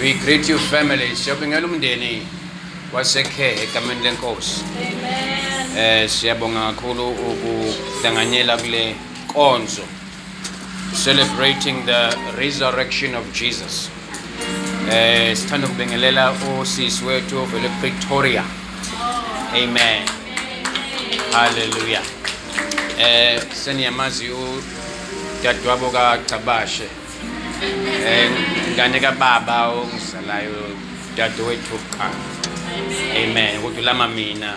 We greet you family. Siyabongela umndeni wasekhe egameni lenkosi. Amen. Eh siyabonga kakhulu ukuhlanganyela kule konzo celebrating the resurrection of Jesus. Eh sithanda ukubengelela usisi wethu vele Pretoria. Amen. Hallelujah. Eh seniyamazi udadewabo kaCabashe. Eh ngane kababa ongisalayo dadewethu ka. Amen. Ukuthi lama mina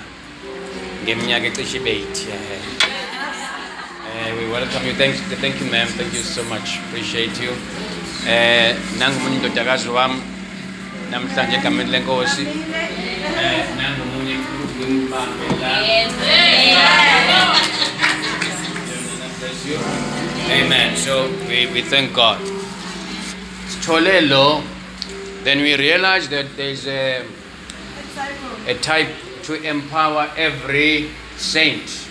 ngeminyaka ecishe ibe 8 eh we welcome you thank thank you ma'am thank you so much appreciate you eh nangumunye indodakazi wami namhlanje egameni lenkosi eh you. Amen. So we, we thank God. Lo, then we realize that there's a, a type to empower every saint.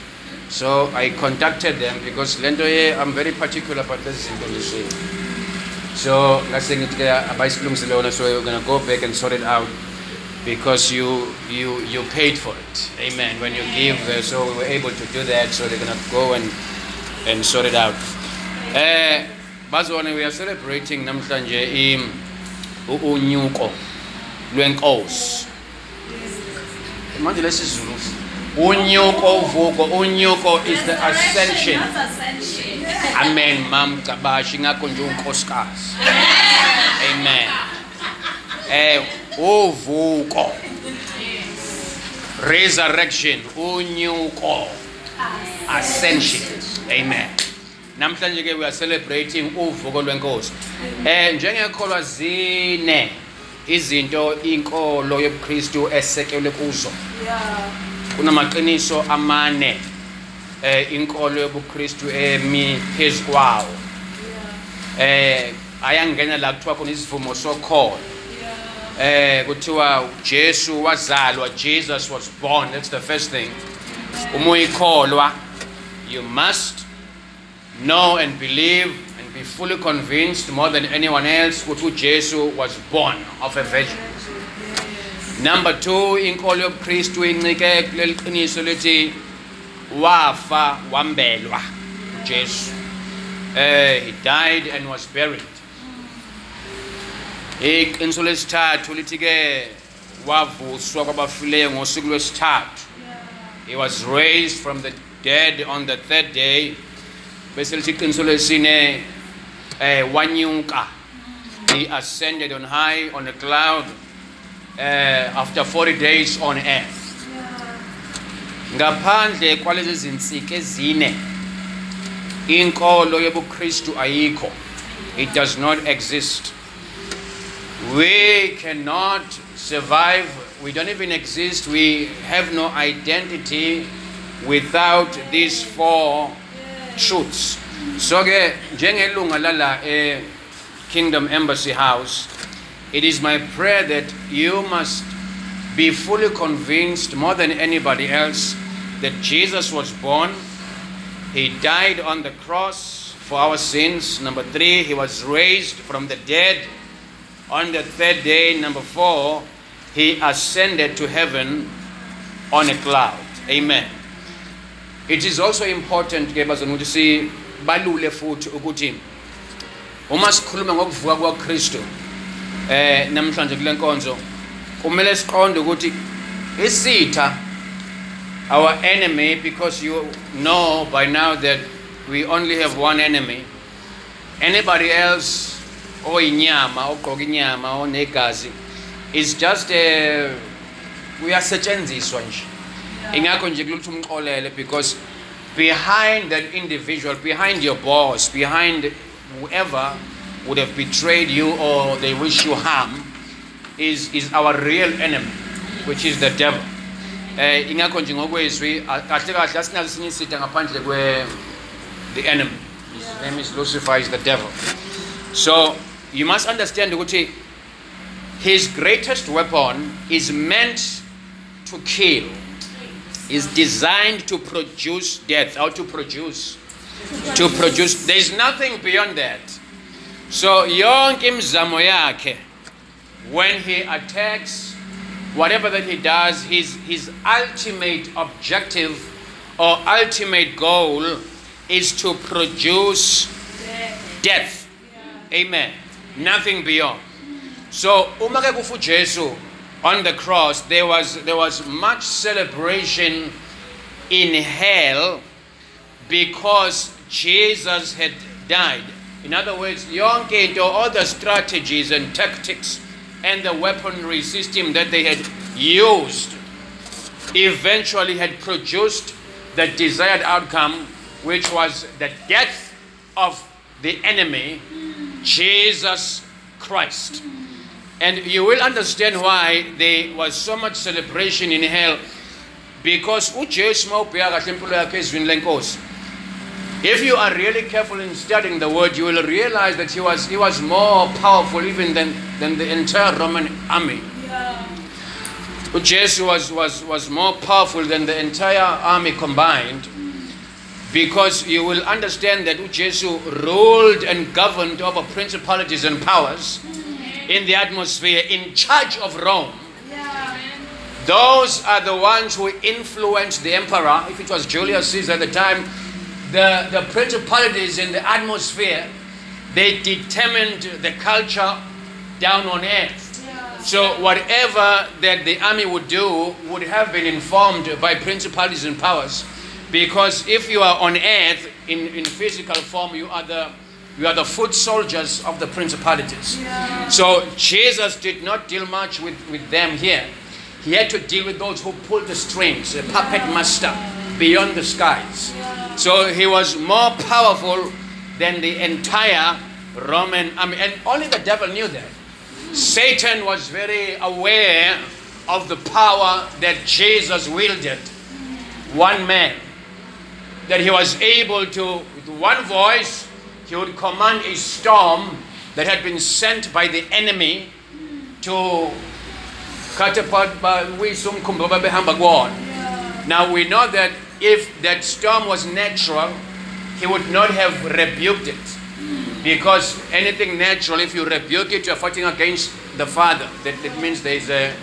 So I contacted them because lento I'm very particular about this condition. So ngase ngithi ke abayisilungisile yona so we're gonna go back and sort it out because you you you paid for it. Amen. When you give, uh, so we were able to do that. So they're gonna go and and sort it out. Eh bazone we are celebrating namhlanje im u- unyuko lwenkosi. Manje lesizulu unyuko uvuko unyuko is the ascension. Ascension. Amen mam Cabashi ngakho nje unkosikazi. Amen. Eh uvuko. Resurrection unyuko. Ascension. Amen. Namhlanje ke we are celebrating uvuko lwenkosi. Eh njengekholwa zine izinto inkolo yobuKristu esekelwe kuzo. Yeah. kunamaqiniso amane eh inkolo yobuKristu emi phezukwawo Yeah. eh ayangena la kuthiwa khona isivumo sokholo Yeah. eh kuthiwa Jesu wazalwa Jesus was born that's the first thing uma uyikholwa you must know and believe and be fully convinced more than anyone else ukuthi uJesu was born of a virgin. Number 2 inkolo yobuKristu incike kuleli qiniso lethi wafa wambelwa uJesu eh he died and was buried. Iqiniso lithi he was raised from the dead on the third day bese lithi iqiniso lesine eh wanyuka he ascended on high on a cloud uh, after 40 days on earth. Ngaphandle kwalezi zinsika ezine inkolo yobuKristu ayikho. It does not exist. We cannot survive. We don't even exist. We have no identity without these four so ke njengelunga lala e Kingdom Embassy House it is my prayer that you must be fully convinced more than anybody else that Jesus was born. He died on the cross for our sins. Number 3 he was raised from the dead. On the third day number 4 he ascended to heaven on a cloud. Amen it is also important ke bazona ukuthi sibalule futhi ukuthi uma sikhuluma ngokuvuka kwaKristu eh namhlanje kule nkonzo kumele siqonde ukuthi isitha our enemy because you know by now that we only have one enemy. Anybody else oyinyama ogqoka inyama onegazi is just a uyasetshenziswa nje. Ingakho nje kulutho umxolele because behind that individual behind your boss behind whoever would have betrayed you or they wish you harm is is our real enemy which is the devil. Eh ingakho nje ngokwezwi kahle kahle asinazo sinye isitha ngaphandle kwe the enemy. His name is lucifer is the devil. So you must understand ukuthi his greatest weapon is meant to kill is designed to produce death or to produce to produce there's nothing beyond that so yonke imizamo when he attacks, whatever that he does, his, his ultimate objective or ultimate goal is to produce Death. death. Yeah. Amen. Nothing beyond. So uma ke kufa uJesu on the cross there was there was much celebration in hell because Jesus had died. In other words, yonke into all the strategies and tactics and the weaponry system that they had used eventually had produced the desired outcome, which was the death of the enemy, Jesus Christ. And you will understand why there was so much celebration in hell. Because uJesu mawubheka kahle impilo yakhe ezwini lenkosi. If you are really careful in studying the word you will realize that he was he was more powerful even than than the entire Roman army. Yeah. uJesu was was was more powerful than the entire army combined. Because you will understand that uJesu ruled and governed over principalities and powers in the atmosphere in charge of Rome Yeah. Those are the ones who influenced the emperor. If it was Julius Caesar at the time, the, the principalities in the atmosphere, they determined the culture down on earth. Yeah. So whatever that the army would do would have been informed by principalities and powers. Because if you are on earth in, in physical form, you are the you are the foot soldiers of the principalities. Yeah. So Jesus did not deal much with, with them here. He had to deal with those who pulled the strings, the puppet master beyond the skies. Yeah. So he was more powerful than the entire Roman army. And only the devil knew that. Satan was very aware of the power that Jesus wielded. One man. That he was able to, with one voice, he would command a storm that had been sent by the enemy to catapult Yeah. now we know that if that storm was natural, he would not have rebuked it. Because anything natural, if you rebuke it, you're fighting against the Father. That, that means there's a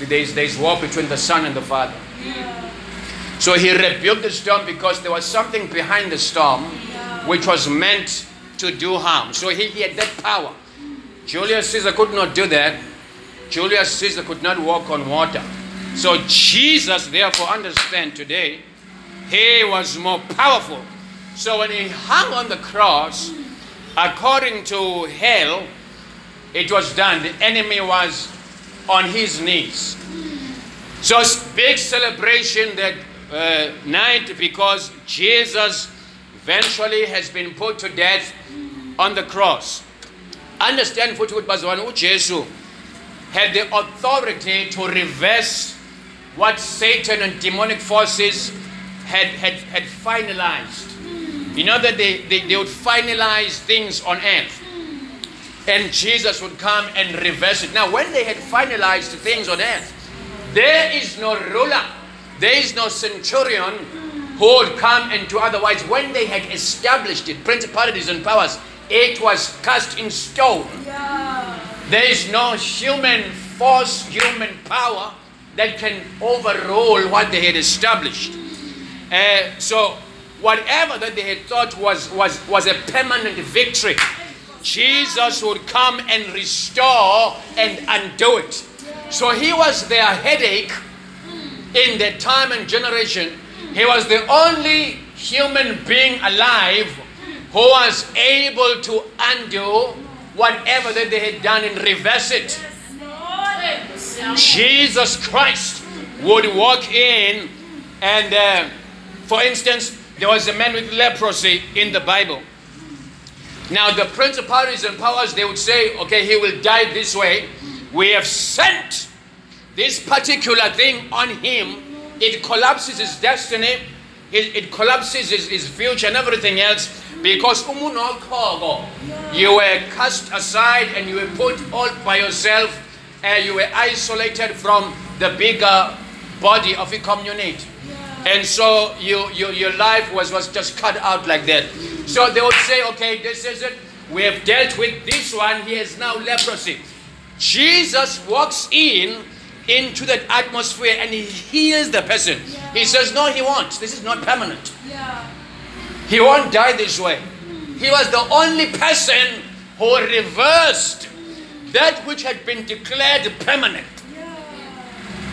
there's, there's war between the Son and the Father. Yeah. So he rebuked the storm because there was something behind the storm. Which was meant to do harm. So he, he had that power. Julius Caesar could not do that. Julius Caesar could not walk on water. So Jesus, therefore, understand today, he was more powerful. So when he hung on the cross, according to hell, it was done. The enemy was on his knees. So big celebration that uh, night because Jesus eventually has been put to death on the cross. Understand futhi ukuthi bazalwane uJesu had the authority to reverse what Satan and demonic forces had, had, had finalized. You know that they, they, they would finalize things on earth. And Jesus would come and reverse it. Now, when they had finalized things on earth, there is no ruler, there is no centurion who would come and do otherwise. When they had established it, principalities and powers, it was cast in stone. Yeah. There is no human force, human power that can overrule what they had established. Uh, so, whatever that they had thought was, was, was a permanent victory, Jesus would come and restore and undo it. So, he was their headache in that time and generation. He was the only human being alive who was able to undo whatever that they had done and reverse it. Jesus Christ would walk in, and uh, for instance, there was a man with leprosy in the Bible. Now, the principalities and powers they would say, okay, he will die this way. We have sent this particular thing on him. It collapses his destiny, it, it collapses his, his future and everything else because umuntu you were cast aside and you were put all by yourself and you were isolated from the bigger body of a community. And so you, you, your life was, was just cut out like that. So they would say, okay, this is it. We have dealt with this one. He has now leprosy. Jesus walks in into that atmosphere and he heals the person. He says, No, he won't. This is not permanent. Yeah. He won't die this way. He was the only person who reversed that which had been declared permanent.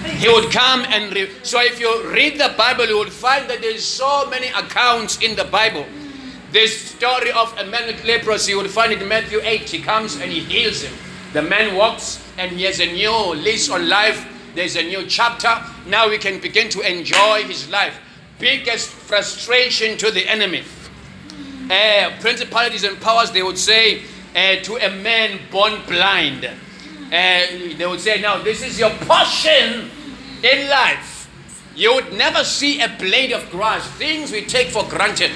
He would come and re- so if you read the Bible, you will find that there's so many accounts in the Bible. This story of a man with leprosy, you will find it in Matthew 8. He comes and he heals him. The man walks and he has a new lease on life. There's a new chapter. Now we can begin to enjoy his life. Biggest frustration to the enemy. Uh, principalities and powers, they would say uh, to a man born blind, uh, they would say, Now, this is your portion in life. You would never see a blade of grass, things we take for granted.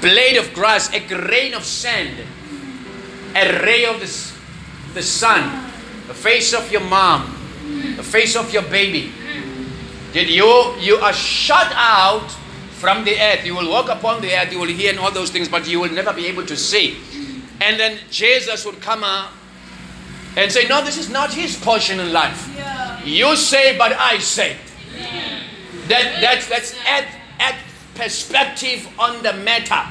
Blade of grass, a grain of sand, a ray of the, the sun, the face of your mom, the face of your baby. Did you you are shut out from the earth. You will walk upon the earth, you will hear and all those things, but you will never be able to see. And then Jesus would come out and say, No, this is not his portion in life. Yeah. You say, but I say. That that's that's add add perspective on the matter.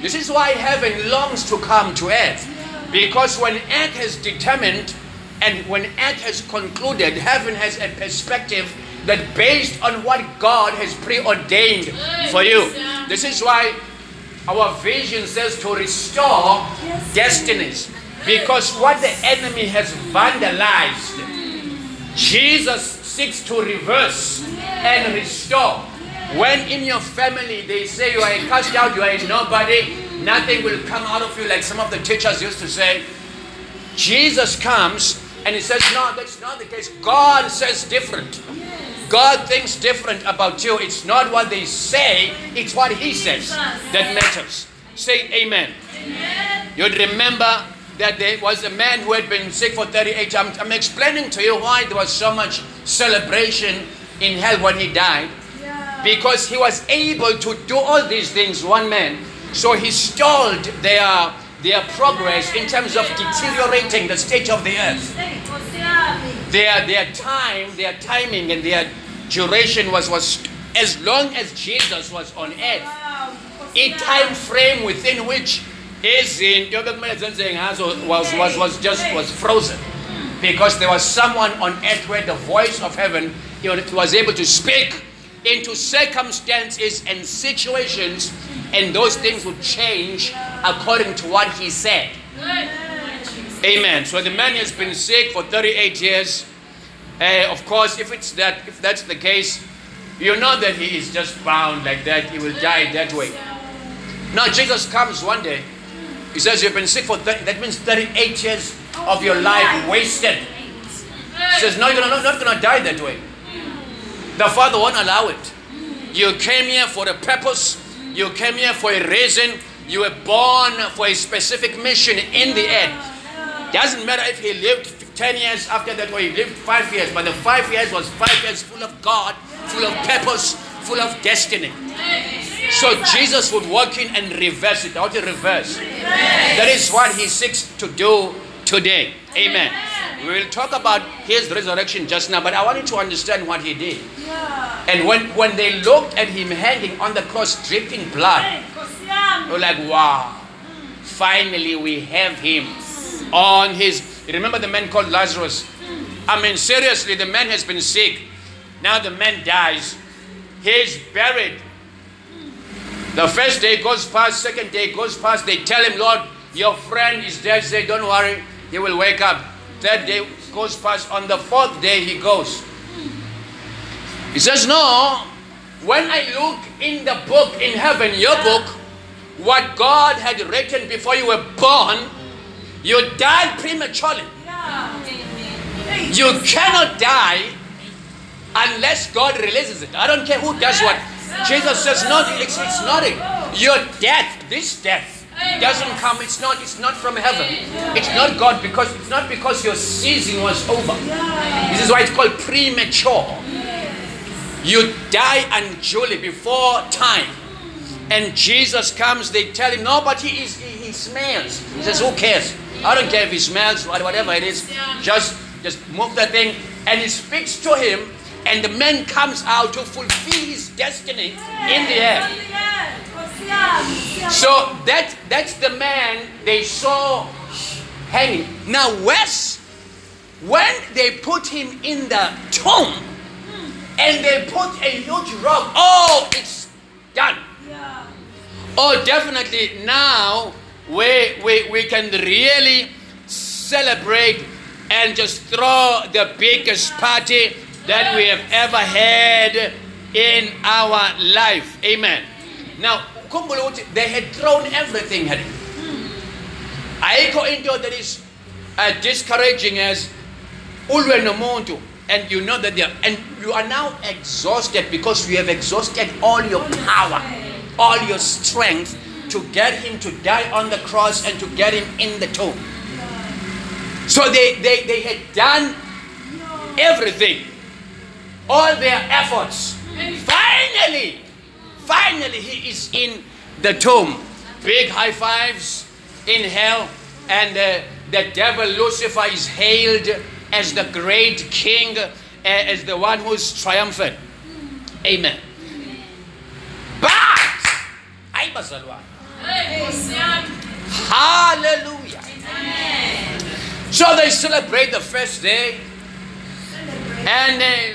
This is why heaven longs to come to earth. Because when earth has determined and when earth has concluded, heaven has a perspective that based on what God has preordained for you. This is why our vision says to restore destinies. Because what the enemy has vandalized, hmm. Jesus seeks to reverse and restore. When in your family they say you are a cast out, you are a nobody, nothing will come out of you, like some of the teachers used to say. Jesus comes and he says, No, that's not the case. God says different. God thinks different about you. It's not what they say, it's what He says that matters. Say amen. You'd remember that there was a man who had been sick for 38 I'm, I'm explaining to you why there was so much celebration in hell when he died. Because he was able to do all these things, one man. So he stalled their, their progress in terms of deteriorating the state of the earth. Their, their time, their timing, and their duration was, was as long as Jesus was on earth. A time frame within which izinto bekumele was, was, was just was frozen because there was someone on earth where the voice of heaven know, was able to speak into circumstances and situations and those things will change according to what he said amen so the man has been sick for 38 years uh, of course if it's that if that's the case you know that he is just bound like that he will die that way now Jesus comes one day. He says you've been sick for 30, that means 38 years of your life wasted. He says no, you're not, not going to die that way. The Father won't allow it. You came here for a purpose. You came here for a reason. You were born for a specific mission in the end. Doesn't matter if he lived 10 years after that or he lived 5 years, but the 5 years was 5 years full of God, full of purpose, full of destiny. So Jesus would walk in and reverse it. How to reverse? That is what he seeks to do today. Amen. We will talk about his resurrection just now, but I want you to understand what he did. Yeah. And when, when they looked at him hanging on the cross, dripping blood, they were like, wow, finally we have him on his. Remember the man called Lazarus? Hmm. I mean, seriously, the man has been sick. Now the man dies. He's buried. Hmm. The first day goes past, second day goes past. They tell him, Lord, your friend is dead. Say, don't worry, he will wake up. Third day goes past. On the fourth day, he goes. He says, No, when I look in the book in heaven, your book, what God had written before you were born, you died prematurely. You cannot die unless God releases it. I don't care who does what. Jesus says, no, it's, it's not it. Your death, this death, doesn't come. It's not. It's not from heaven. It's not God because it's not because your season was over. This is why it's called premature. You die unduly before time. and Jesus comes, they tell him, no, but he, is, he, he smells. He says, who cares? I don't care if he smells, what- whatever it is. Just, just move the thing. And he speaks to him, and the man comes out to fulfill his destiny in the air. So that that's the man they saw hanging. Now Wes, when they put him in the tomb and they put a huge rock, oh, it's done. Yeah. Oh, definitely now we, we, we can really celebrate and just throw the biggest party that we have ever had in our life. Amen. Now, they had thrown everything at him. Ayikho into that is uh, discouraging as ulwe nomuntu and you know that they are, and you are now exhausted because you have exhausted all your power, all your strength to get him to die on the cross and to get him in the tomb. So they, they, they had done everything, all their efforts. Finally, finally, he is in the tomb. Big high fives in hell, and uh, the devil Lucifer is hailed as the great king, uh, as the one who's triumphant. Amen. But, ay bazalwane. Hallelujah. So they celebrate the first day, and uh,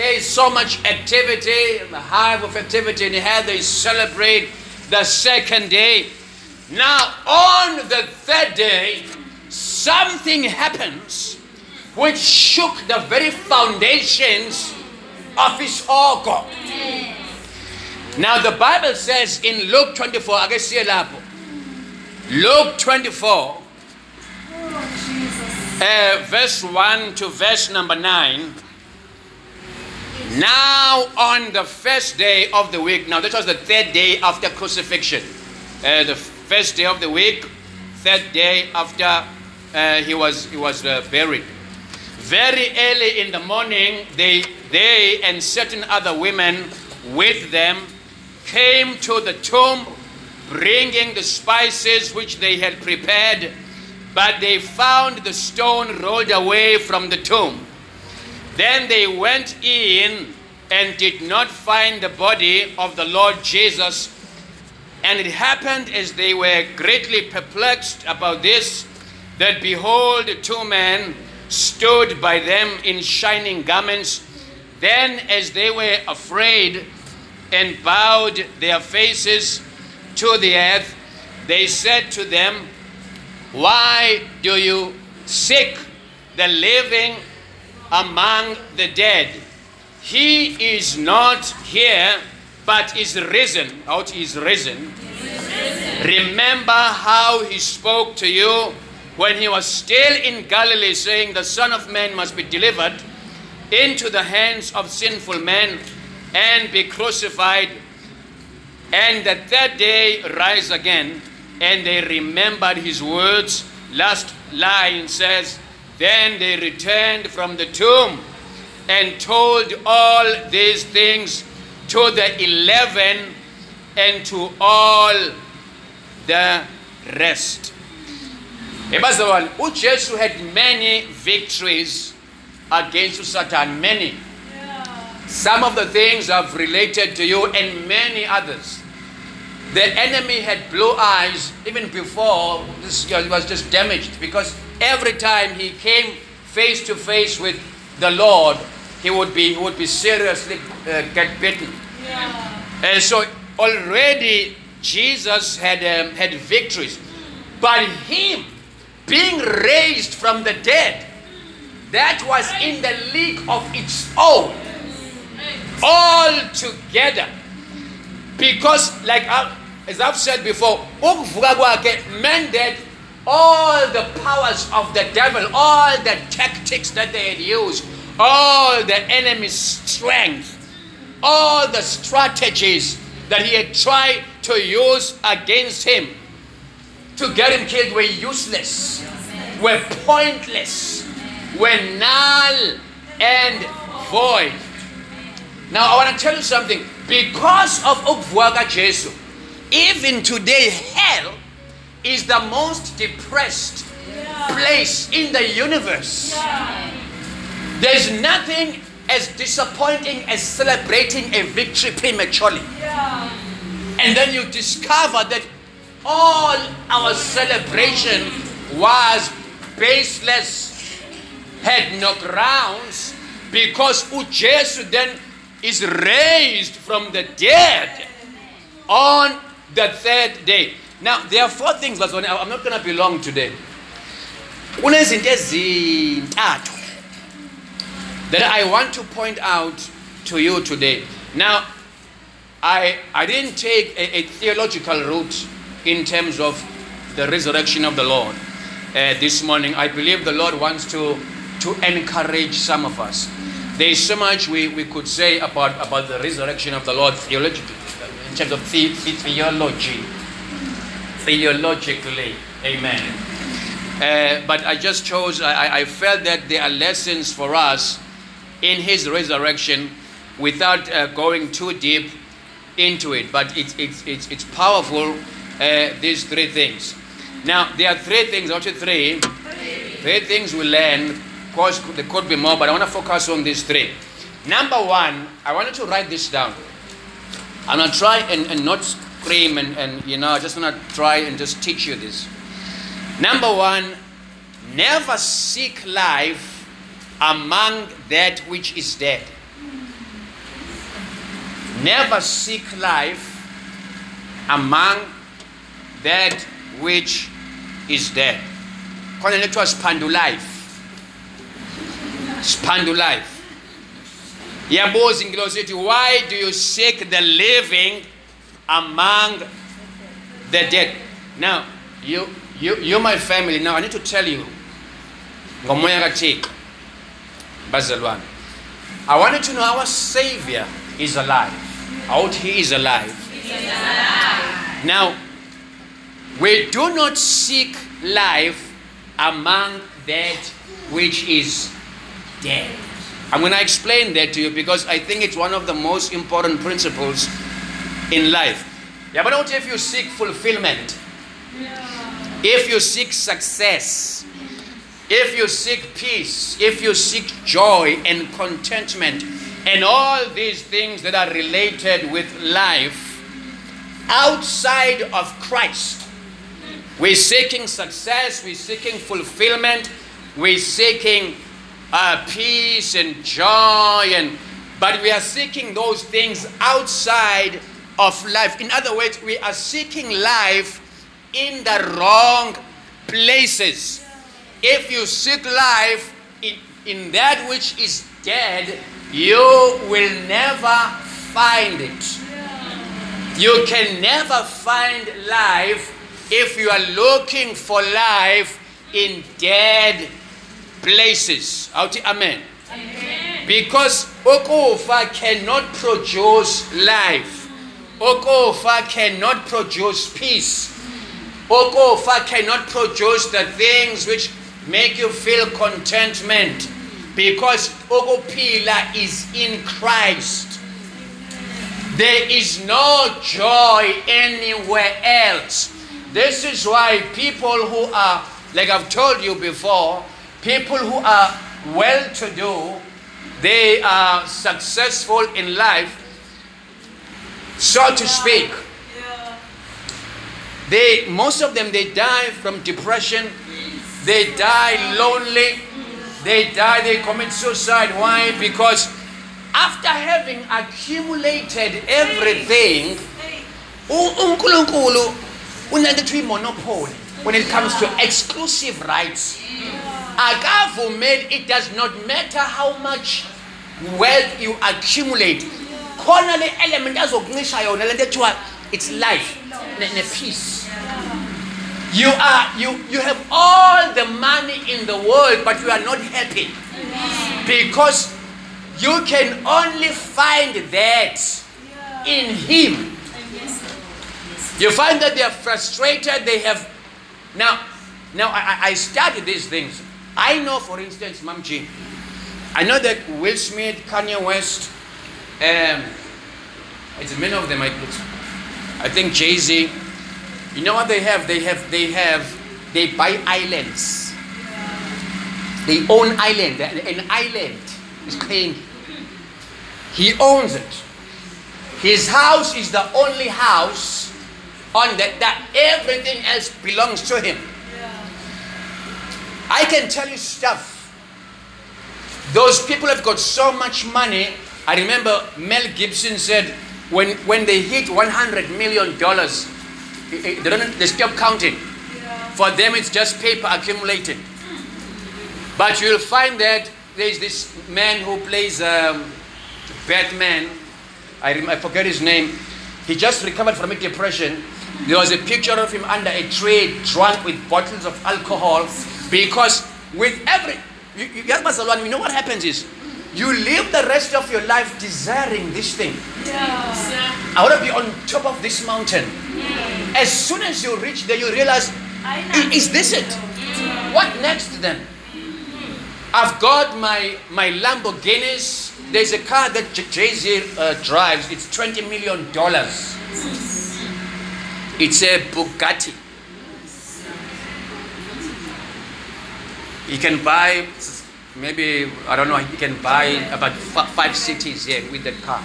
there is so much activity, the hive of activity in head. They celebrate the second day. Now, on the third day, something happens which shook the very foundations of his orgo. Now, the Bible says in Luke 24, I guess here, lapho. Luke 24, uh, verse 1 to verse number 9. Now, on the first day of the week, now that was the third day after crucifixion. Uh, the first day of the week, third day after uh, he was, he was uh, buried. Very early in the morning, they, they and certain other women with them came to the tomb, bringing the spices which they had prepared, but they found the stone rolled away from the tomb. Then they went in and did not find the body of the Lord Jesus. And it happened as they were greatly perplexed about this, that behold, two men stood by them in shining garments. Then, as they were afraid and bowed their faces to the earth, they said to them, Why do you seek the living among the dead? He is not here, but is risen. Out is risen. Remember how he spoke to you when he was still in Galilee, saying, The Son of Man must be delivered into the hands of sinful men and be crucified, and the third day rise again. And they remembered his words. Last line says, Then they returned from the tomb and told all these things to the eleven and to all the rest. Ebazalwane, uJesu had many victories against Satan, many. Some of the things I've related to you and many others. The enemy had blue eyes even before this was just damaged because every time he came face to face with the Lord, he would be he would be seriously uh, get bitten. And so already Jesus had um, had victories, but him being raised from the dead, that was in the league of its own, all together. Because, like I, as I've said before, ukuvuka that all the powers of the devil, all the tactics that they had used, all the enemy's strength, all the strategies that he had tried to use against him to get him killed were useless, were pointless, were null and void. Now I want to tell you something. Because of ukuvuka Jesu, Even today, hell is the most depressed place in the universe. There's nothing as disappointing as celebrating a victory prematurely. And then you discover that all our celebration was baseless, had no grounds, because uJesu then is raised from the dead on the third day. Now, there are four things, but I'm not going to be long today. Kunezinto ezintathu that I want to point out to you today. Now, I, I didn't take a, a theological route in terms of the resurrection of the Lord uh, this morning. I believe the Lord wants to, to encourage some of us. There is so much we, we could say about, about the resurrection of the Lord theologically, in terms of the, the theology, theologically. Amen. Uh, but I just chose, I, I felt that there are lessons for us in his resurrection without uh, going too deep into it. But it's, it's, it's, it's powerful, uh, these three things. Now, there are three things, actually three, three things we learn. Of course, there could be more, but I want to focus on these three. Number one, I wanted to write this down. I'm going to try and, and not scream and, and, you know, I just want to try and just teach you this. Number one, never seek life among that which is dead. Never seek life among that which is dead. khona into ekuthiwa siphandu life siphandu life yabuza ingilosi sithi why do you seek the living among the dead? Now you, you, you my family now i need to tell you. Bazalwane. I want you to know our savior is alive. Out he is alive. Now we do not seek life among that which is dead. I'm going to explain that to you because I think it's one of the most important principles in life. Yeah, but not if you seek fulfillment, if you seek success, if you seek peace, if you seek joy and contentment, and all these things that are related with life outside of Christ, we're seeking success, we're seeking fulfillment, we're seeking uh, peace and joy, and but we are seeking those things outside of life. In other words, we are seeking life in the wrong places. If you seek life in, in that which is dead, you will never find it. You can never find life if you are looking for life in dead places. Amen. Amen. Because ukufa cannot produce life. Ukufa cannot produce peace. Ukufa cannot produce the things which make you feel contentment. Because ukupila is in Christ. There is no joy anywhere else. This is why people who are, like I've told you before, people who are well to do, they are successful in life, so to speak. They, most of them, they die from depression, they die lonely, they die, they commit suicide. Why? Because after having accumulated everything, monopoly when it comes to exclusive rights. Akavumeli it does not matter how much wealth you accumulate. Khona le element azokuncisha it's life ne- ne-peace. You are you you have all the money in the world but you are not happy because you can only find that in him. You find that they are frustrated, they have now now I- I study these things. I know for instance, Mam G, I know that Will Smith, Kanye West, um, it's many of them I put. I think Jay Z. You know what they have? They have they have they buy islands. They own island. An island is claimed. He owns it. His house is the only house on that that everything else belongs to him. I can tell you stuff. Those people have got so much money. I remember Mel Gibson said when when they hit 100 million dollars, they don't they stop counting. For them, it's just paper accumulating. But you'll find that there's this man who plays um, Batman. I, rem- I forget his name. He just recovered from a depression. There was a picture of him under a tree, drunk with bottles of alcohol, because with every you, you, yes, Pastor Luan, you know what happens is you live the rest of your life desiring this thing. Yeah. I want to be on top of this mountain. As soon as you reach there, you realize, "I- is this it? What next then? I've got my, my Lamborghinis. There's a car that Jay Z uh, drives. It's $20 million. It's a Bugatti. He can buy maybe, I don't know, he can buy about five cities here with that car.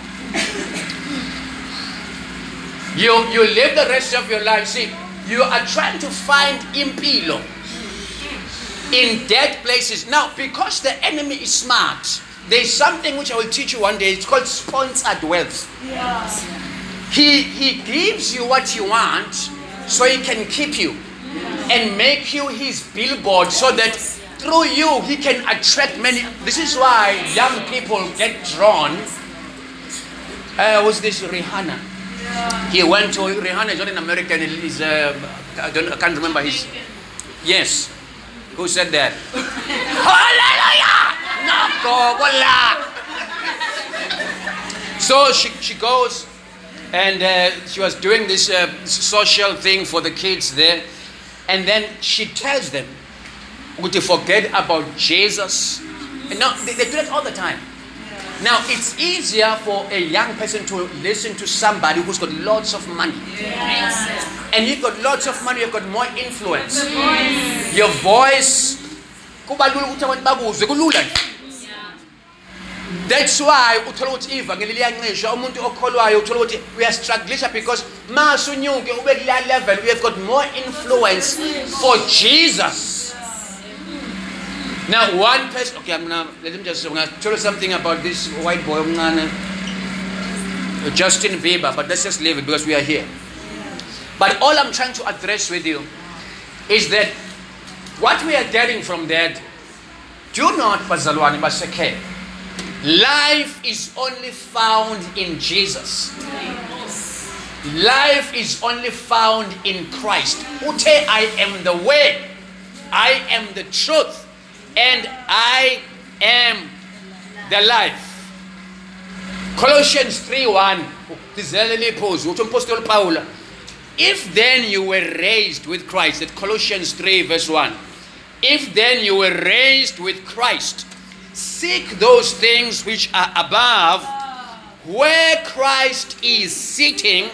You, you live the rest of your life. See, you are trying to find impilo in dead places. Now, because the enemy is smart, there's something which I will teach you one day. It's called sponsored wealth. He, he gives you what you want so he can keep you and make you his billboard so that through you he can attract many. This is why young people get drawn. Uh, who's this Rihanna? He went to Rihanna is not an American. He's uh, I, don't, I can't remember his. Yes, who said that? Hallelujah! So she, she goes and uh, she was doing this uh, social thing for the kids there, and then she tells them, "Would you forget about Jesus?" And no, they, they do that all the time. Now it's easier for a young person to listen to somebody who's got lots of money. And you've got lots of money, you've got more influence. Your voice, kuba lula ukuthi abantu bakuzwe kulula nje. That's why uthola ukuthi ivangeli umuntu okholwayo uthola ukuthi because masu unyuke ube kula level we have got more influence for Jesus. Now one person okay I'm gonna let him just I'm gonna tell you something about this white boy omncane uh, Justin Bieber but let's just leave it because we are here. But all I'm trying to address with you is that what we are getting from that do not bazalwane basekhe Life is only found in Jesus. Life is only found in Christ. Ute, I am the way, I am the truth, and I am the life. Colossians 3:1 dizelele iphuzu uthi umpostoli Paul if then you were raised with Christ at Colossians 3 verse 1 if then you were raised with Christ seek those things which are above where Christ is sitting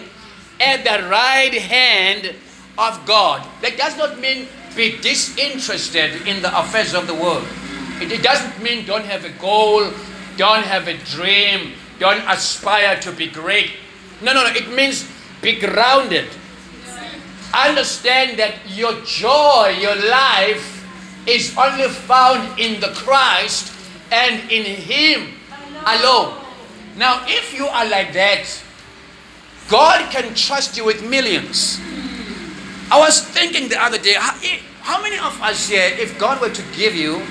at the right hand of God that does not mean be disinterested in the affairs of the world it, doesn't mean don't have a goal don't have a dream don't aspire to be great no no no it means be grounded understand that your joy, your life is only found in the Christ and in Him alone. Now, if you are like that, God can trust you with millions. I was thinking the other day, how, how many of us here, if God were to give you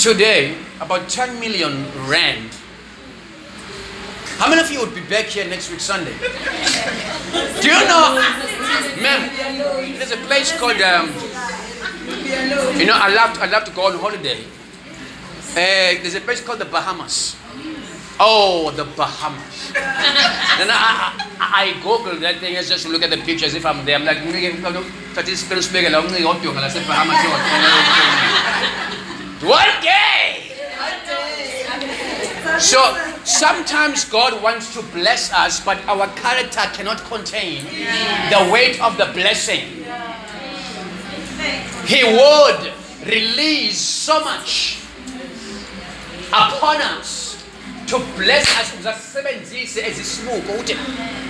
today about 10 million rand, how many of you would be back here next week Sunday? Do you know, ma'am, there's a place called, um, you know, I love, I love to go on holiday. Uh, there's a place called the Bahamas. Oh, the Bahamas. then I, I, I Google that thing just to look at the pictures if I'm there. I'm like, one day. So, Sometimes God wants to bless us, but our character cannot contain the weight of the blessing. He would release so much upon us to bless us ngisasebenzise ezisibuko ukuthi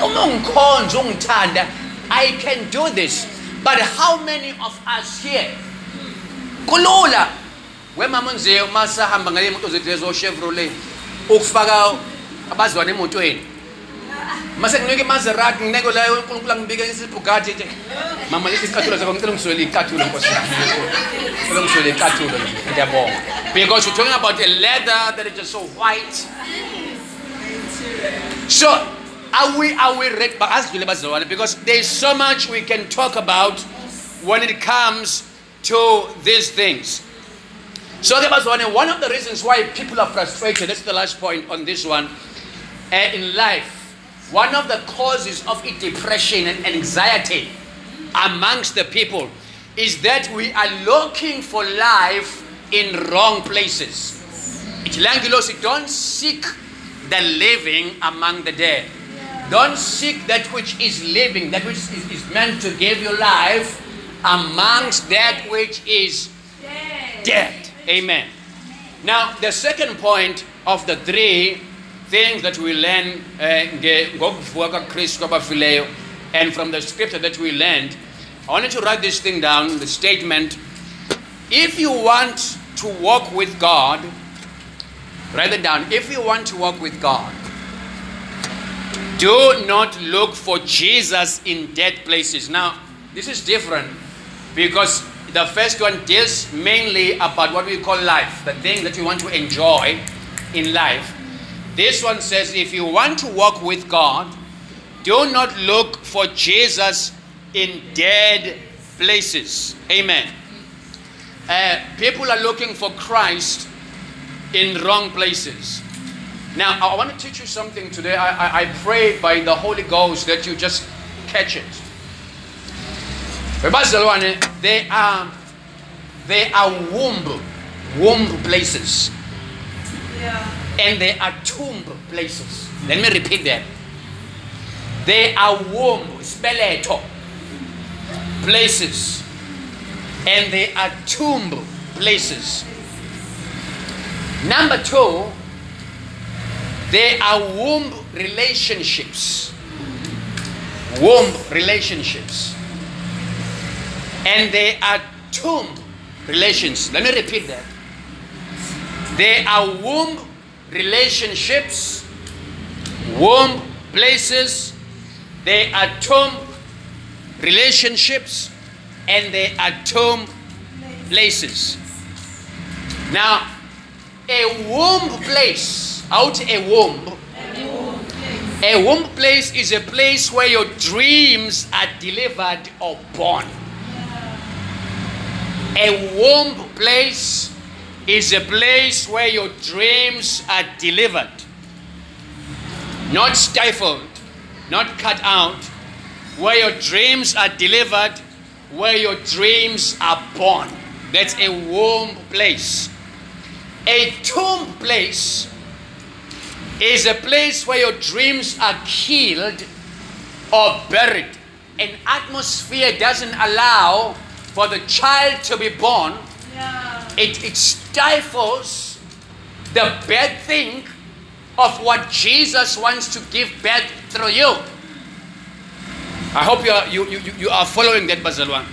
uma ungikhonza ungithanda i can do this but how many of us here? Kulula wemama nje uma sahamba ngale moto zethu lezo chevrolet. Ukufaka abazwana emotweni because we're talking about a leather that is just so white. So are we are we ready? Asidlule bazalwane because there is so much we can talk about when it comes to these things. So okay, bazalwane one of the reasons why people are frustrated that's the last point on this one uh, in life one of the causes of depression and anxiety amongst the people is that we are looking for life in wrong places. Ichilangilosi, don't seek the living among the dead. Don't seek that which is living, that which is, is meant to give you life amongst that which is dead. Amen. Now, the second point of the three things that we learn uh, and from the scripture that we learned, I wanted to write this thing down, the statement. If you want to walk with God, write it down. If you want to walk with God, do not look for Jesus in dead places. Now, this is different because the first one deals mainly about what we call life, the thing that you want to enjoy in life. This one says if you want to walk with God, do not look for Jesus in dead places. Amen. Uh, people are looking for Christ in wrong places. Now, I want to teach you something today. I, I, I pray by the Holy Ghost that you just catch it. They are, they are womb, womb places. Yeah. And they are tomb places. Let me repeat that. They are womb, speleto, places. And they are tomb places. Number two, they are womb relationships. Womb relationships. And they are tomb relations. Let me repeat that. They are womb relationships, warm places, they are tomb relationships, and they are tomb places. Now, a warm place, out a womb, a womb place is a place where your dreams are delivered or born. A womb place is a place where your dreams are delivered, not stifled, not cut out, where your dreams are delivered, where your dreams are born. That's a womb place. A tomb place is a place where your dreams are killed or buried. An atmosphere doesn't allow for the child to be born. Yeah. It, it stifles the bad thing of what Jesus wants to give birth through you. I hope you are, you, you, you are following that, Bazalwan.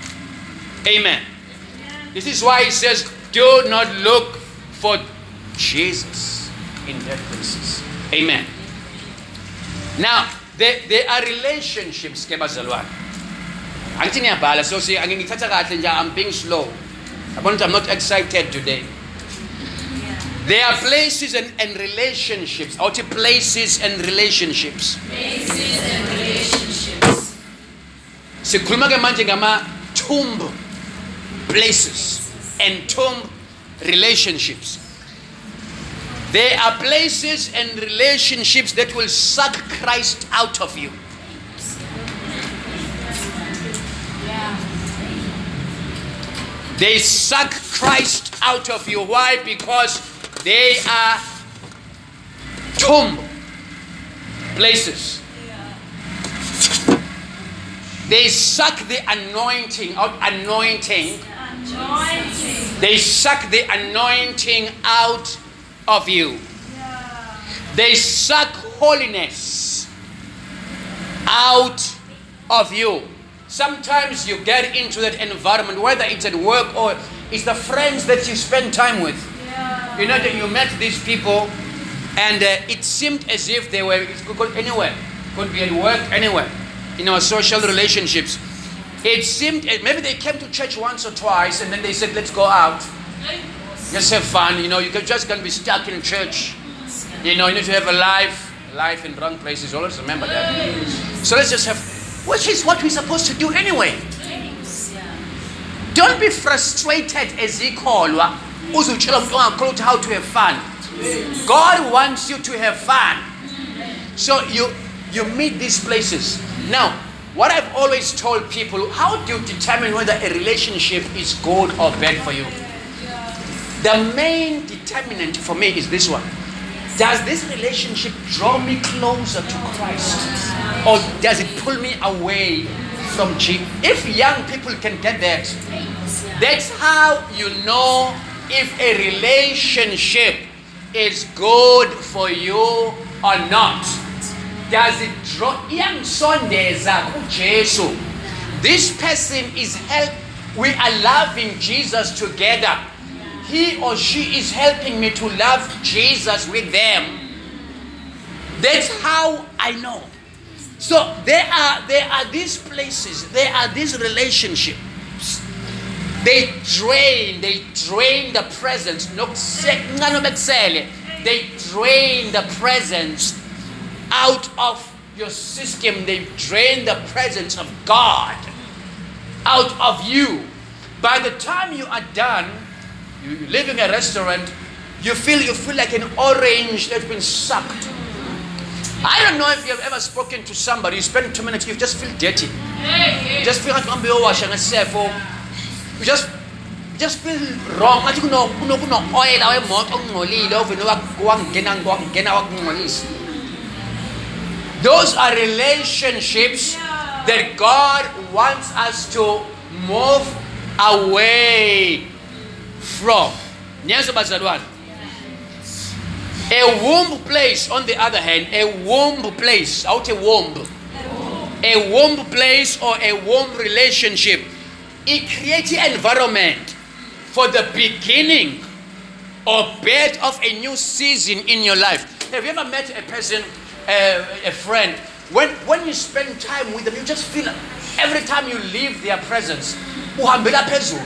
Amen. This is why he says, do not look for Jesus in dead places. Amen. Now, there, there are relationships ke I'm being slow. Yabona I'm not excited today. There are places and, and relationships. Out places and relationships. Places and relationships. Sikhuluma ke manje ngama tomb places and tomb relationships. There are places and relationships that will suck Christ out of you. They suck Christ out of you. Why? Because they are tomb places. They suck the anointing out, anointing. Anointing. They suck the anointing out of you. Yeah. They suck holiness out of you. Sometimes you get into that environment, whether it's at work or it's the friends that you spend time with. Yeah. You know that you met these people, and uh, it seemed as if they were it could go anywhere, could be at work, anywhere, in our social relationships. It seemed uh, maybe they came to church once or twice, and then they said, "Let's go out, just have fun." You know, you can just can't be stuck in church. You know, you need to have a life. Life in wrong places. Always remember that. So let's just have, which is what we're supposed to do anyway. Don't be frustrated as called. uzutshela umuntu how to have fun. God wants you to have fun. So you you meet these places. Now, what I've always told people, how do you determine whether a relationship is good or bad for you? The main determinant for me is this one. Does this relationship draw me closer to Christ? Or does it pull me away from Jesus? If young people can get that, that's how you know if a relationship is good for you or not. Does it draw young iyamsondeza kuJesu? This person is help we are loving Jesus together. He or she is helping me to love Jesus with them. That's how I know. So there are there are these places, there are these relationships. They drain, they drain the presence. They drain the presence out of your system. They drain the presence of God out of you. By the time you are done, you you live in a restaurant, you feel you feel like an orange that's been sucked. I don't know if you have ever spoken to somebody, you spend two minutes, you just feel dirty. You just feel like uhambe uyowasha ngesefo. You just you just just feel wrong. Kuno kuno kuno oil ovene wangena wangena wakungcolisa. Those are relationships that God wants us to move away from. Nyazo bazalwane. A womb place, on the other hand, a womb place, out a womb, a womb place or a womb relationship, it creates an environment for the beginning or birth of a new season in your life. Have you ever met a person, uh, a friend, when, when you spend time with them, you just feel every time you leave their presence, uhambela phezulu.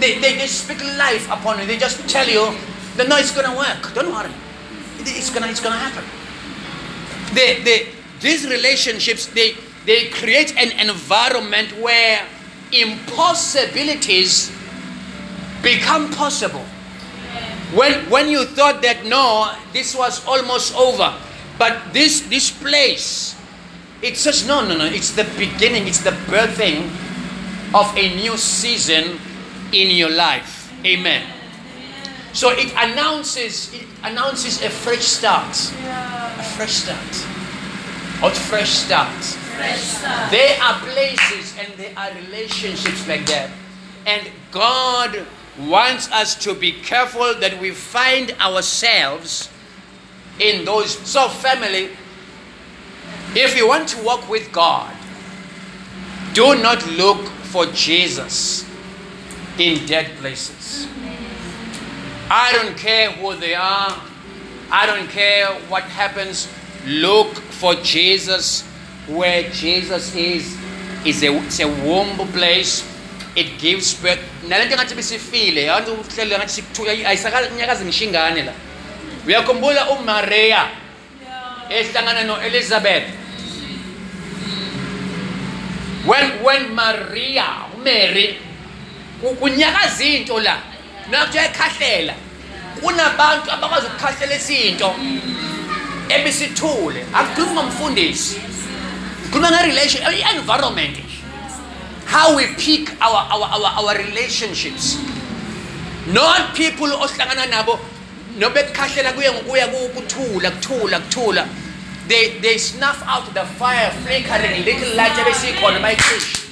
They, they, they speak life upon you. They just tell you, that, no, it's going to work. Don't worry. It's going to it's gonna happen. They, they, these relationships, they, they create an environment where impossibilities become possible. When, when you thought that, no, this was almost over, but this, this place, it says, no, no, no, it's the beginning, it's the birthing of a new season in your life. Amen. So it announces it announces a fresh start. A fresh start. Or fresh start. Fresh start. There are places and there are relationships like that. And God wants us to be careful that we find ourselves in those. So, family, if you want to walk with God, do not look for Jesus in dead places. I don't care who they are. I don't care what happens. Look for Jesus where Jesus is. Is a, it's a womb place. It gives birth. Nalento ngathi bisifile, abantu uhlele ngathi sikuthuka ayisakala nyakazi ngishingane la. Uyakhumbula uMaria Yeah. ehlangana noElizabeth. When when Maria, Mary ku- kunyakaza into la. Nakuthi uyakhahlela. Kunabantu abakwazi ukukhahlela isinto ebisithule. Akukhulumi ngomfundisi. Kukhuluma nge-relation, i-environment. How we pick our, our, our, our relationships. Not people ohlangana nabo nobekukhahlela kuye ngokuya ku- kuthula kuthula kuthula they they snuff out the fire flickering little light ebesikhona bayicishe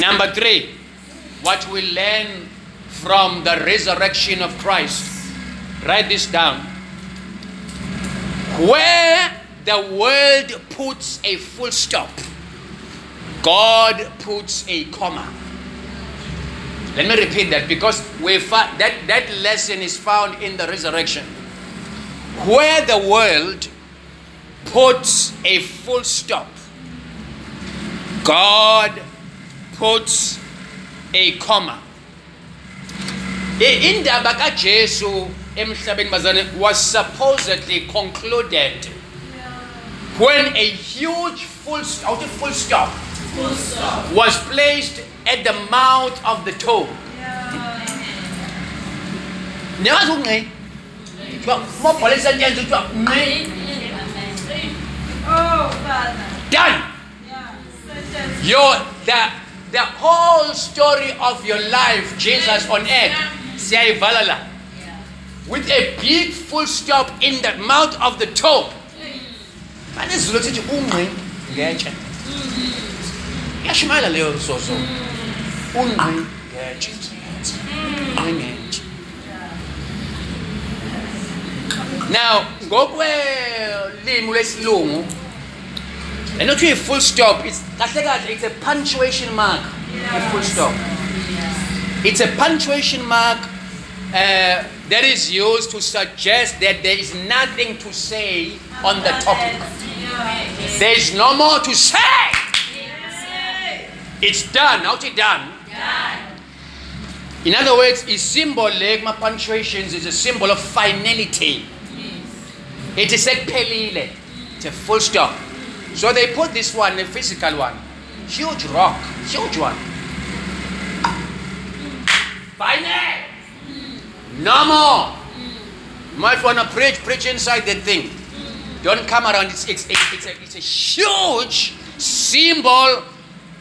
Number three, what we learn from the resurrection of Christ. Write this down. Where the world puts a full stop, God puts a comma. Let me repeat that because we fa- that, that lesson is found in the resurrection. Where the world puts a full stop, God puts a comma. I- Indaba kaJesu emhlabeni bazane was supposedly concluded when a huge full stop, full stop Full stop. was placed at the mouth of the tomb. Niyazi ukungqi? Kuthiwa mobhola isentenzi kuthiwa ngqi Oh, Father. done. Your the the whole story of your life, Jesus on earth, siyayivala la. With a big full stop in the mouth of the tomb. Manje izulu sithi ungqi ngetshe. Yashimayela leyo soso. Ungqi ngetshe. Ungqi ngetshe. Now, ngokwelimi lesilungu, and not really a full stop, it's kahle kahle, it's a punctuation mark. A full stop. It's a punctuation mark uh, that is used to suggest that there is nothing to say on the topic. There is no more to say. Yes. It's done. Out it done. In other words, a symbol like my punctuations is a symbol of finality. It is ekphelile. It's a full stop. So they put this one, the physical one, huge rock, huge one. Final. No more. Might want to preach, preach inside the thing. Don't come around. It's, it's, it's, it's, a, it's a huge symbol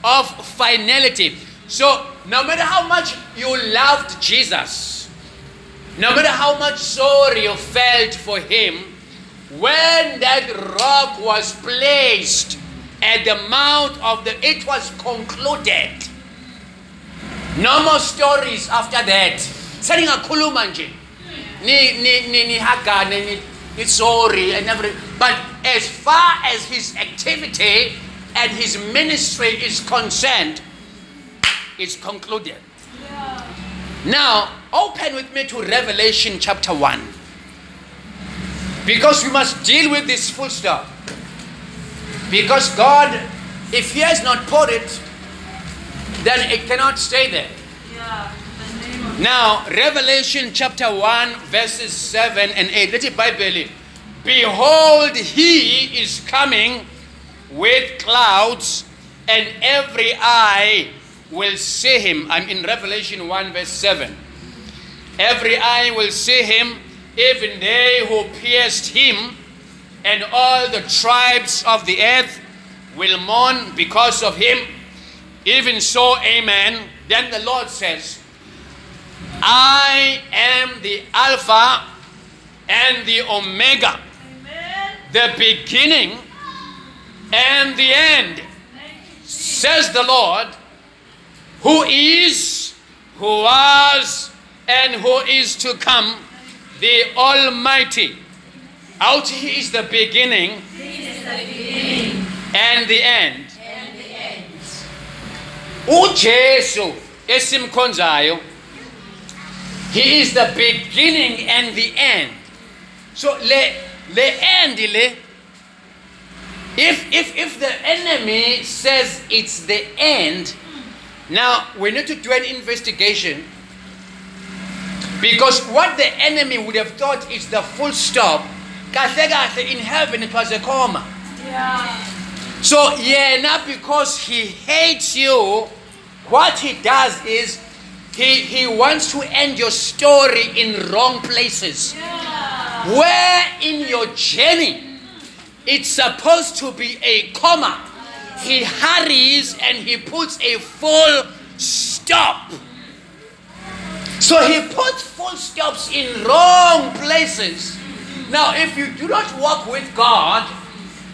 of finality. So, no matter how much you loved Jesus, no matter how much sorry you felt for him, when that rock was placed at the mouth of the, it was concluded. No more stories after that. Seningakhuluma nje. Ni ni ni ni hagane ni ni sorry and everything. But as far as his activity and his ministry is concerned, it's concluded. Now, open with me to Revelation chapter 1. Because we must deal with this full stop. Because God, if He has not put it, then it cannot stay there. Yeah. Now, Revelation chapter 1, verses 7 and 8. Let it Bible. Behold, he is coming with clouds, and every eye will see him. I'm in Revelation 1, verse 7. Every eye will see him, even they who pierced him, and all the tribes of the earth will mourn because of him. Even so, amen. Then the Lord says, I am the Alpha and the Omega, Amen. the beginning and the end, says the Lord, who is, who was, and who is to come, the Almighty. Out he is the beginning the beginning and the end. and the end. uJesu esimkhonzayo he is the beginning and the end so le le end le if if if the enemy says it's the end now we need to do an investigation because what the enemy would have thought is the full stop kahle in heaven it was a comma Yeah. so yena because he hates you, what he does is he, he wants to end your story in wrong places. Yeah. Where in your journey it's supposed to be a comma, he hurries and he puts a full stop. So he put full stops in wrong places. Now, if you do not walk with God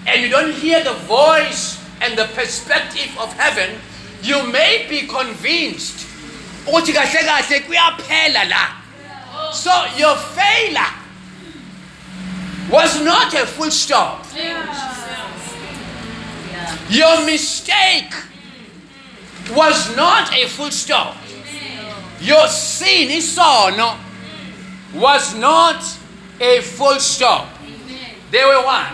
and you don't hear the voice and the perspective of heaven, you may be convinced. ukuthi kahle kahle kuyaphela la. So your failure was not a full stop. Your mistake was not a full stop. Your sin, isono, was not a full stop. They were one.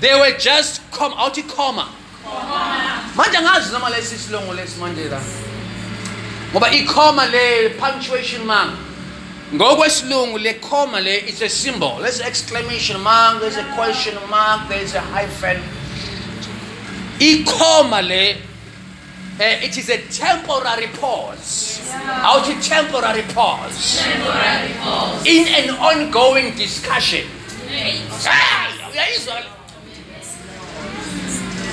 They were just come out comma. manje angazi noma lesi silungu lesi manje la ngoba i-comma le punctuation mark ngokwesilungu le comma le is a symbol there's an exclamation mark there's a question mark there's a hyphen i-comma le eh, it is a temporary pause out temporary pause Temporary pause. in an ongoing discussion uyayizwa?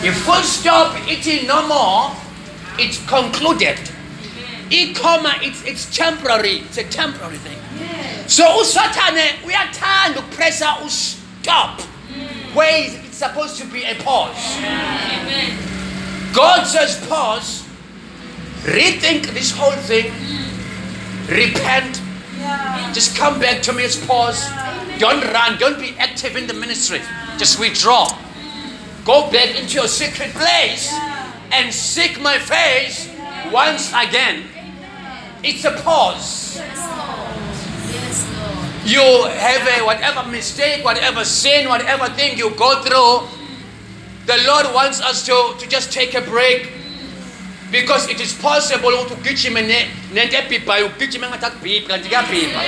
If full stop it no more, it's concluded. E comma, it's, it's temporary. It's a temporary thing. So oh, usathane eh, uyathanda ukupressa stop where it's supposed to be a pause. Amen. God says pause, rethink this whole thing, repent, just come back to me, it's pause. Don't run, don't be active in the ministry. Just withdraw. Go back into your secret place and seek my face once again. It's a pause. Yes, Lord. You have a whatever mistake, whatever sin, whatever thing you go through, the Lord wants us to, to just take a break because it is possible ukuthi ugijime ne- nento ebhibhayo ugijime engathi akubhibhi kanti kuyabhibha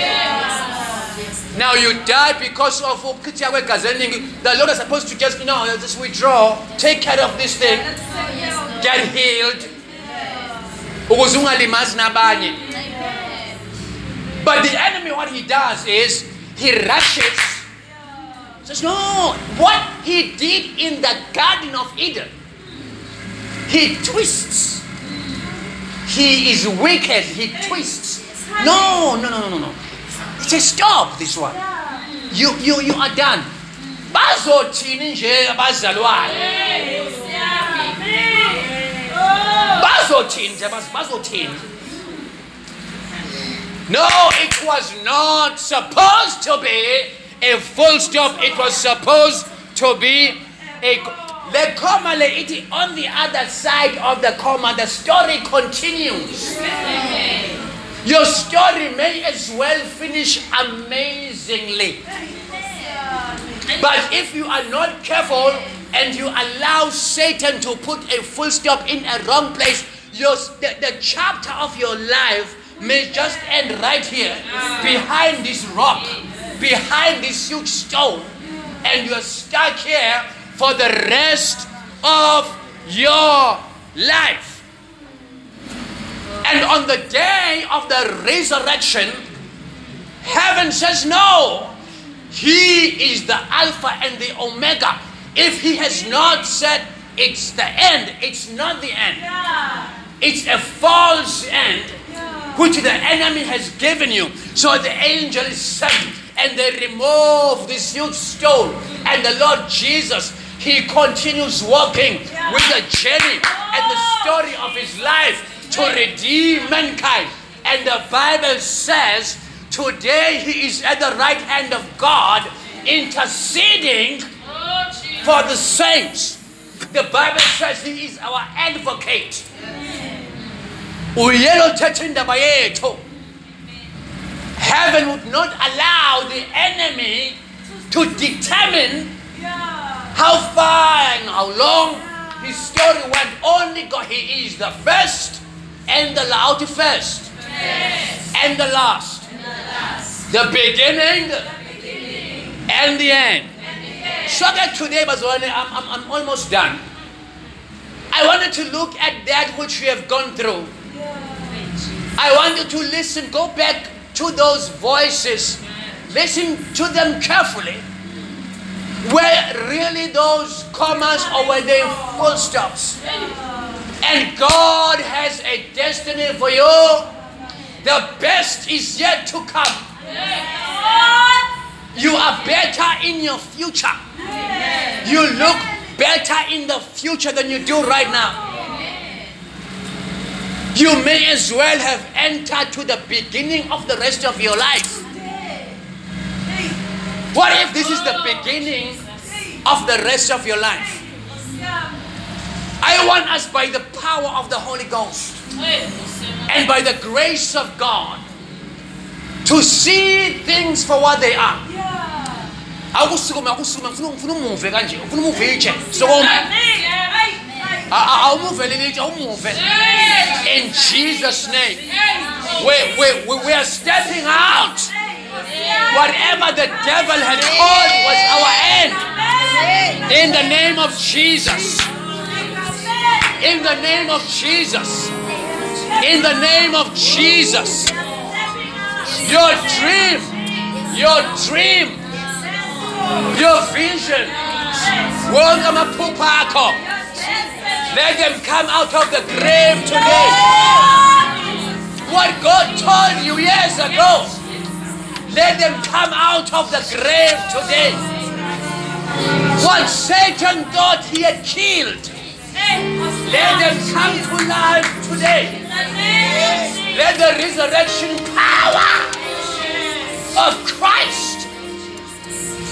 now you die because of ukuchitheka kwegazi eliningi the lord is supposed to just you know just withdraw take care of this thing get healed. Ukuze ungalimazi nabanye. But the enemy what he does is he rushes. Says no what he did in the garden of eden. He twists he is wicked. He twists. No no no no no he says stop this one. You you you are done. Bazothini nje abazalwayo bazothini bazothini no it was not supposed to be a full stop. It was supposed to be a the comma le ithi on the other side of the comma the story continues. Your story may as well finish amazingly. But if you are not careful and you allow Satan to put a full stop in a wrong place, your, the, the chapter of your life may just end right here, behind this rock, behind this huge stone, and you are stuck here for the rest of your life. And on the day of the resurrection, heaven says, No, he is the Alpha and the Omega. If He has not said it's the end, it's not the end. It's a false end which the enemy has given you. So the angel is sent and they remove this huge stone. And the Lord Jesus, He continues walking with the journey and the oh. story of His life to redeem mankind. And the Bible says, Today He is at the right hand of God, interceding oh, for the saints. The Bible says He is our advocate. Uyelo uthetha indaba yethu. Heaven would not allow the enemy to determine how far and how long his story went. Only God, He is the first and the la- the first and the last, the beginning and the end. So that today, Bazwane, I'm, I'm, I'm almost done. I wanted to look at that which we have gone through. I want you to listen, go back to those voices, listen to them carefully. Were really those commas or were they full stops? And God has a destiny for you. The best is yet to come. You are better in your future. You look better in the future than you do right now. You may as well have entered to the beginning of the rest of your life. What if this is the beginning of the rest of your life? I want us by the power of the Holy Ghost and by the grace of God to see things for what they are. akusukuma ngifuna ngifuna umuve kanje ufuna umuve itshe. In jesus name. We, we, we are stepping out whatever the devil had called was our end. In the name of jesus. In the name of jesus. In the name of jesus. Your dream. Your dream. Your vision. Amaphupha akho let them come out of the grave today. What god told you years ago let them come out of the grave today. What satan thought he had killed. Let them come to life today. Let the resurrection power of christ.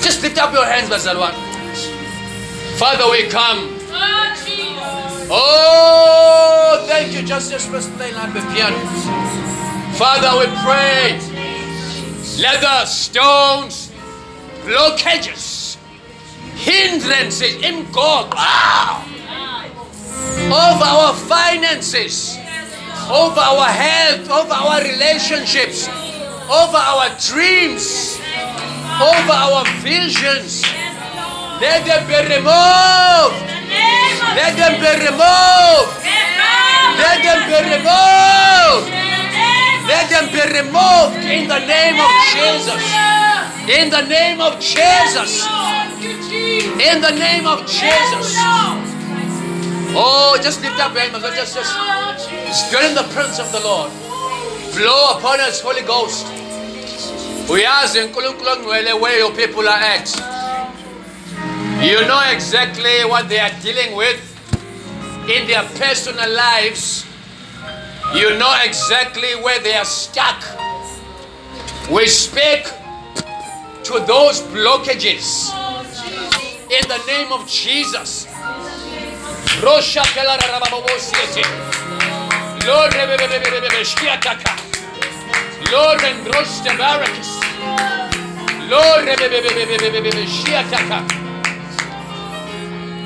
Just lift up your hands bazalwane father we come. Oh, thank you, Justice First Play like the piano. Father, we pray. Let the stones, blockages, hindrances in God ah! over our finances, of our health, of our relationships, of our dreams, of our visions. Let them be removed. Let them be removed. Let them be removed. Removed in the name of Jesus. In the name of Jesus. In the name of Jesus. Oh, just lift up your hands. Just, just, just in the presence of the Lord. Blow upon us, Holy Ghost. Uyazi where your people are at. You know exactly what they are dealing with in their personal lives. You know exactly where they are stuck. We speak to those blockages in the name of Jesus. Lord. Lord and rosh. Lord.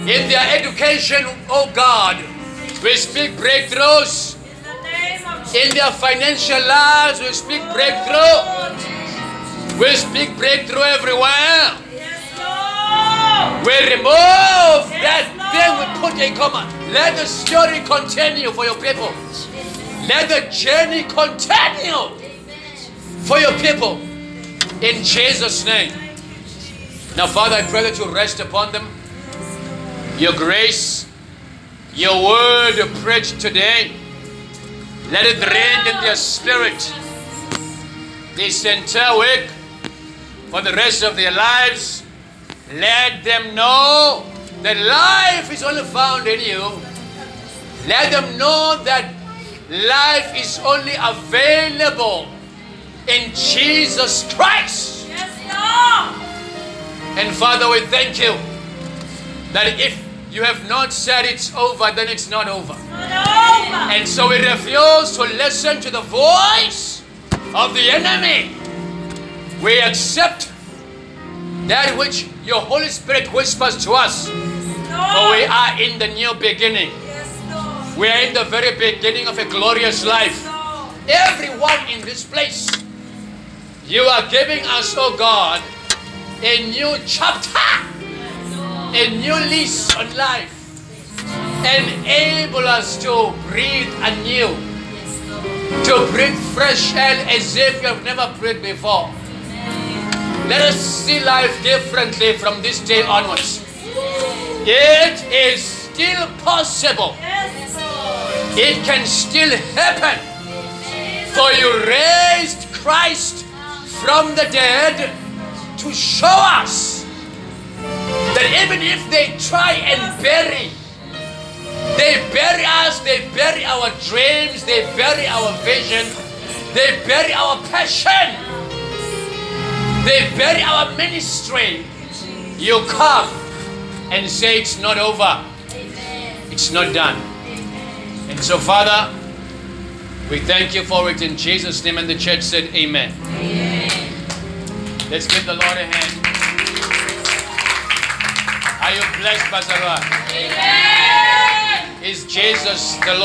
In their education, oh God, we speak breakthroughs. In their financial lives, we speak breakthrough. We speak breakthrough everywhere. We remove that thing we put a comma. Let the story continue for your people. Let the journey continue for your people. In Jesus' name. Now, Father, I pray that you rest upon them. Your grace, your word preached today, let it rain in their spirit this entire week for the rest of their lives. Let them know that life is only found in you. Let them know that life is only available in Jesus Christ. Yes, Lord. And Father, we thank you that if you have not said it's over, then it's not over. And so we refuse to listen to the voice of the enemy. We accept that which your Holy Spirit whispers to us. For we are in the new beginning. We are in the very beginning of a glorious life. Everyone in this place, you are giving us, oh God, a new chapter, a new lease on life. And enable us to breathe anew, to breathe fresh air as if you have never breathed before. Let us see life differently from this day onwards. It is still possible. It can still happen For you raised Christ from the dead to show us that even if they try and bury, they bury us, they bury our dreams, they bury our vision, they bury our passion, they bury our ministry. You come and say it's not over, it's not done. And so, Father, we thank you for it in Jesus' name. And the church said, Amen. Let's give the Lord a hand. Are you blessed, Bazara? Is Jesus the Lord?